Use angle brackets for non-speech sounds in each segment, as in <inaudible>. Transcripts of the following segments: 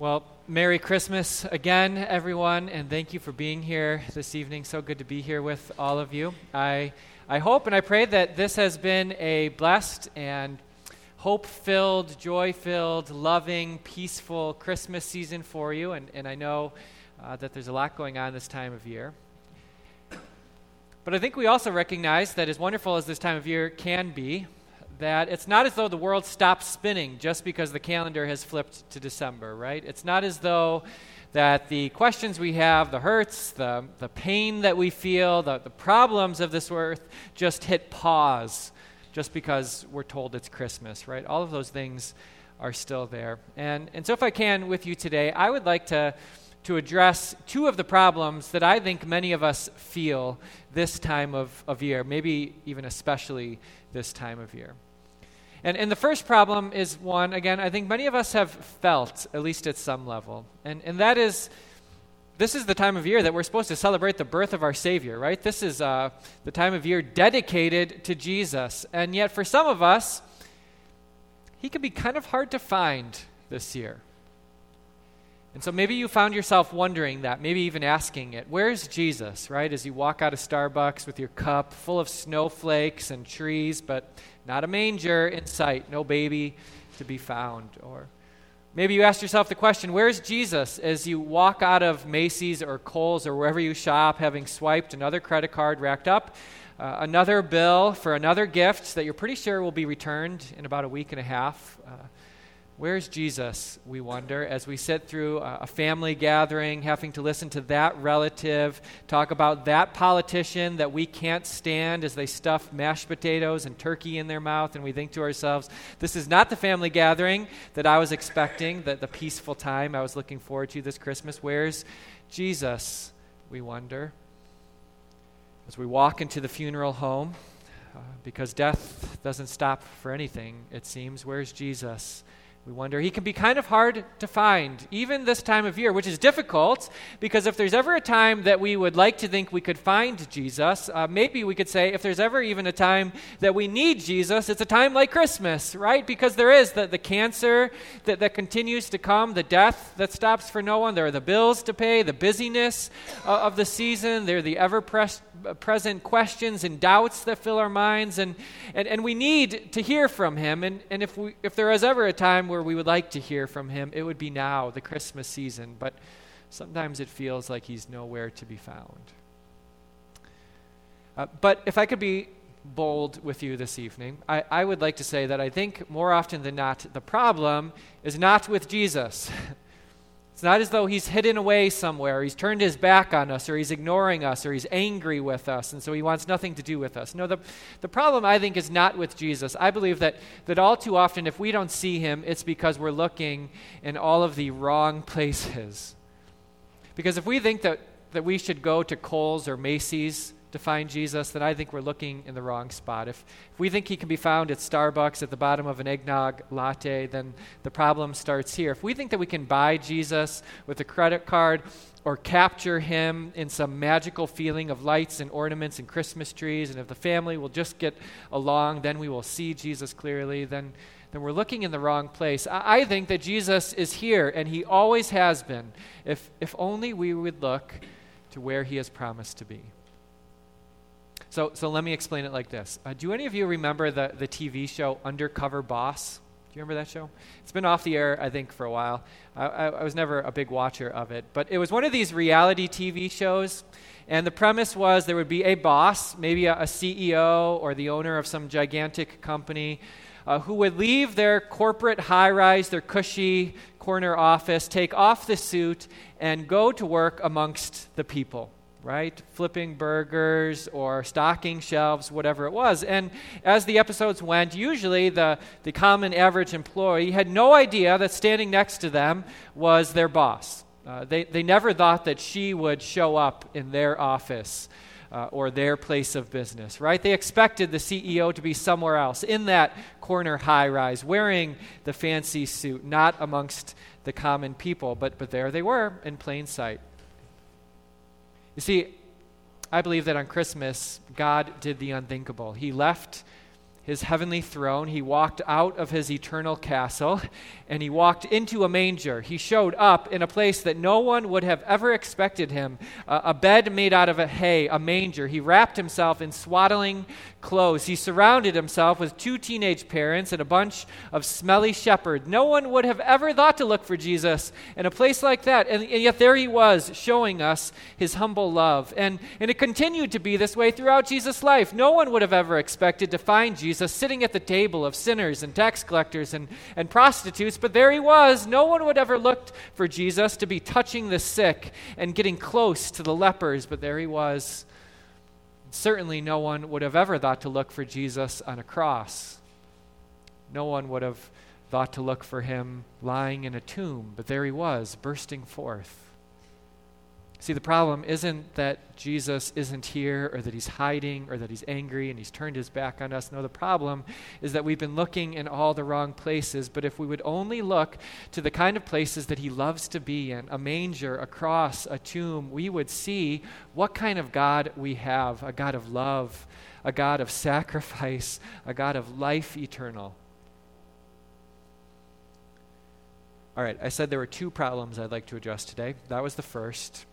Well, Merry Christmas again, everyone, and thank you for being here this evening. So good to be here with all of you. I, I hope and I pray that this has been a blessed and hope filled, joy filled, loving, peaceful Christmas season for you. And, and I know uh, that there's a lot going on this time of year. But I think we also recognize that as wonderful as this time of year can be, that it's not as though the world stops spinning just because the calendar has flipped to December, right? It's not as though that the questions we have, the hurts, the, the pain that we feel, the, the problems of this earth just hit pause just because we're told it's Christmas, right? All of those things are still there. And, and so, if I can, with you today, I would like to, to address two of the problems that I think many of us feel this time of, of year, maybe even especially this time of year. And, and the first problem is one, again, I think many of us have felt, at least at some level. And, and that is this is the time of year that we're supposed to celebrate the birth of our Savior, right? This is uh, the time of year dedicated to Jesus. And yet, for some of us, he can be kind of hard to find this year. And so maybe you found yourself wondering that, maybe even asking it, where's Jesus, right? As you walk out of Starbucks with your cup full of snowflakes and trees, but not a manger in sight, no baby to be found. Or maybe you ask yourself the question, where's Jesus as you walk out of Macy's or Kohl's or wherever you shop, having swiped another credit card racked up, uh, another bill for another gift that you're pretty sure will be returned in about a week and a half? Uh, Where's Jesus, we wonder, as we sit through a family gathering, having to listen to that relative talk about that politician that we can't stand as they stuff mashed potatoes and turkey in their mouth, and we think to ourselves, this is not the family gathering that I was expecting, the, the peaceful time I was looking forward to this Christmas. Where's Jesus, we wonder? As we walk into the funeral home, uh, because death doesn't stop for anything, it seems, where's Jesus? We wonder. He can be kind of hard to find, even this time of year, which is difficult because if there's ever a time that we would like to think we could find Jesus, uh, maybe we could say if there's ever even a time that we need Jesus, it's a time like Christmas, right? Because there is the, the cancer that, that continues to come, the death that stops for no one, there are the bills to pay, the busyness uh, of the season, there are the ever present present questions and doubts that fill our minds, and, and, and we need to hear from Him. And, and if, we, if there is ever a time where we would like to hear from Him, it would be now, the Christmas season. But sometimes it feels like He's nowhere to be found. Uh, but if I could be bold with you this evening, I, I would like to say that I think more often than not, the problem is not with Jesus. <laughs> It's not as though he's hidden away somewhere, he's turned his back on us, or he's ignoring us, or he's angry with us, and so he wants nothing to do with us. No, the, the problem, I think, is not with Jesus. I believe that, that all too often, if we don't see him, it's because we're looking in all of the wrong <laughs> places. Because if we think that, that we should go to Kohl's or Macy's to find Jesus, then I think we're looking in the wrong spot. If, if we think he can be found at Starbucks at the bottom of an eggnog latte, then the problem starts here. If we think that we can buy Jesus with a credit card or capture him in some magical feeling of lights and ornaments and Christmas trees, and if the family will just get along, then we will see Jesus clearly, then, then we're looking in the wrong place. I, I think that Jesus is here, and he always has been, if, if only we would look to where he has promised to be. So, so let me explain it like this. Uh, do any of you remember the, the TV show Undercover Boss? Do you remember that show? It's been off the air, I think, for a while. I, I, I was never a big watcher of it. But it was one of these reality TV shows. And the premise was there would be a boss, maybe a, a CEO or the owner of some gigantic company, uh, who would leave their corporate high rise, their cushy corner office, take off the suit, and go to work amongst the people right? Flipping burgers or stocking shelves, whatever it was. And as the episodes went, usually the, the common average employee had no idea that standing next to them was their boss. Uh, they, they never thought that she would show up in their office. Uh, or their place of business, right? They expected the CEO to be somewhere else, in that corner high rise, wearing the fancy suit, not amongst the common people. But, but there they were in plain sight. You see, I believe that on Christmas, God did the unthinkable. He left his heavenly throne. He walked out of his eternal castle and he walked into a manger. He showed up in a place that no one would have ever expected him uh, a bed made out of a hay, a manger. He wrapped himself in swaddling clothes. He surrounded himself with two teenage parents and a bunch of smelly shepherds. No one would have ever thought to look for Jesus in a place like that. And, and, yet there he was, showing us his humble love. And, and it continued to be this way throughout Jesus' life. No one would have ever expected to find Jesus sitting at the table of sinners and tax collectors and, and prostitutes, but there he was. No one would ever looked for Jesus to be touching the sick and getting close to the lepers, but there he was Certainly, no one would have ever thought to look for Jesus on a cross. No one would have thought to look for him lying in a tomb, but there he was, bursting forth. See, the problem isn't that Jesus isn't here or that he's hiding or that he's angry and he's turned his back on us. No, the problem is that we've been looking in all the wrong places. But if we would only look to the kind of places that he loves to be in a manger, a cross, a tomb we would see what kind of God we have a God of love, a God of sacrifice, a God of life eternal. All right, I said there were two problems I'd like to address today. That was the first.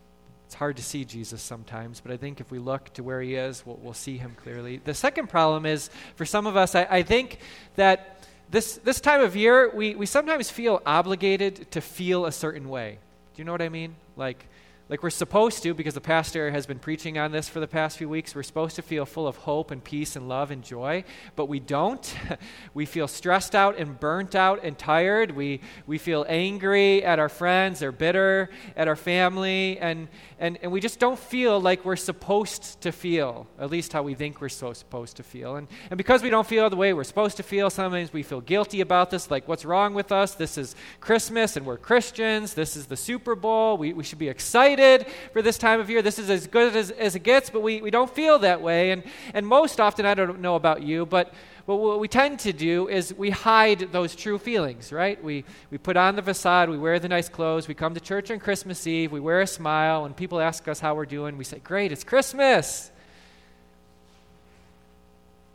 It's hard to see Jesus sometimes, but I think if we look to where he is, we'll, we'll see him clearly. The second problem is for some of us, I, I think that this, this time of year, we, we sometimes feel obligated to feel a certain way. Do you know what I mean? Like, like we're supposed to, because the pastor has been preaching on this for the past few weeks, we're supposed to feel full of hope and peace and love and joy, but we don't. <laughs> we feel stressed out and burnt out and tired. We, we feel angry at our friends or bitter at our family, and, and, and we just don't feel like we're supposed to feel, at least how we think we're so supposed to feel. And, and because we don't feel the way we're supposed to feel, sometimes we feel guilty about this, like what's wrong with us? This is Christmas and we're Christians. This is the Super Bowl. We, we should be excited excited for this time of year. This is as good as, as it gets, but we, we don't feel that way. And, and most often, I don't know about you, but but what we tend to do is we hide those true feelings, right? We, we put on the facade, we wear the nice clothes, we come to church on Christmas Eve, we wear a smile. When people ask us how we're doing, we say, Great, it's Christmas.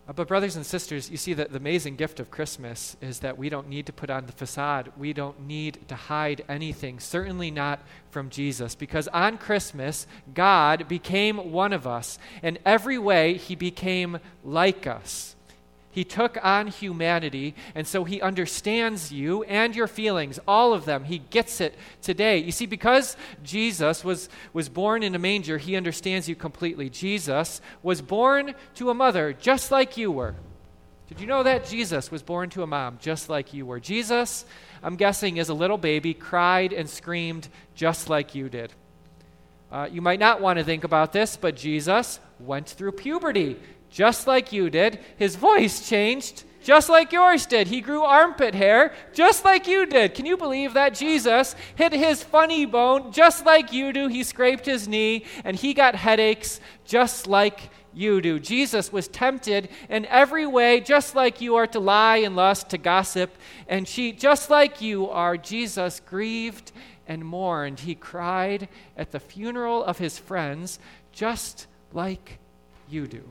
Uh, but, brothers and sisters, you see that the amazing gift of Christmas is that we don't need to put on the facade. We don't need to hide anything, certainly not from Jesus, because on Christmas, God became one of us. In every way, he became like us. He took on humanity, and so he understands you and your feelings, all of them. He gets it today. You see, because Jesus was, was born in a manger, he understands you completely. Jesus was born to a mother just like you were. Did you know that? Jesus was born to a mom just like you were. Jesus, I'm guessing, as a little baby, cried and screamed just like you did. Uh, you might not want to think about this, but Jesus went through puberty just like you did. His voice changed just like yours did. He grew armpit hair just like you did. Can you believe that? Jesus hit his funny bone just like you do. He scraped his knee and he got headaches just like you do. Jesus was tempted in every way, just like you are to lie and lust, to gossip and cheat, just like you are. Jesus grieved and mourned. He cried at the funeral of his friends, just like you do.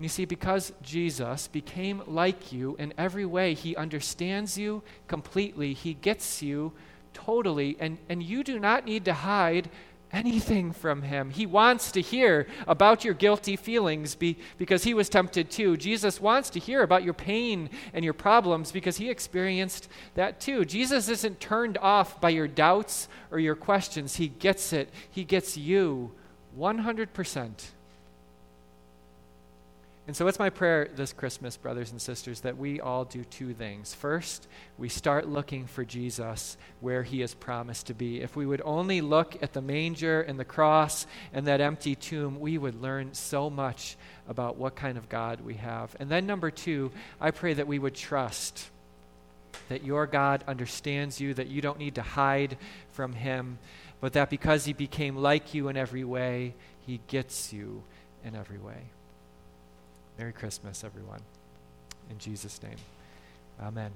And you see, because Jesus became like you in every way, he understands you completely, he gets you totally, and, and you do not need to hide anything from him. He wants to hear about your guilty feelings be, because he was tempted too. Jesus wants to hear about your pain and your problems because he experienced that too. Jesus isn't turned off by your doubts or your questions, he gets it. He gets you 100%. And so it's my prayer this Christmas, brothers and sisters, that we all do two things. First, we start looking for Jesus where he is promised to be. If we would only look at the manger and the cross and that empty tomb, we would learn so much about what kind of God we have. And then, number two, I pray that we would trust that your God understands you, that you don't need to hide from him, but that because he became like you in every way, he gets you in every way. Merry Christmas, everyone. In Jesus' name, amen.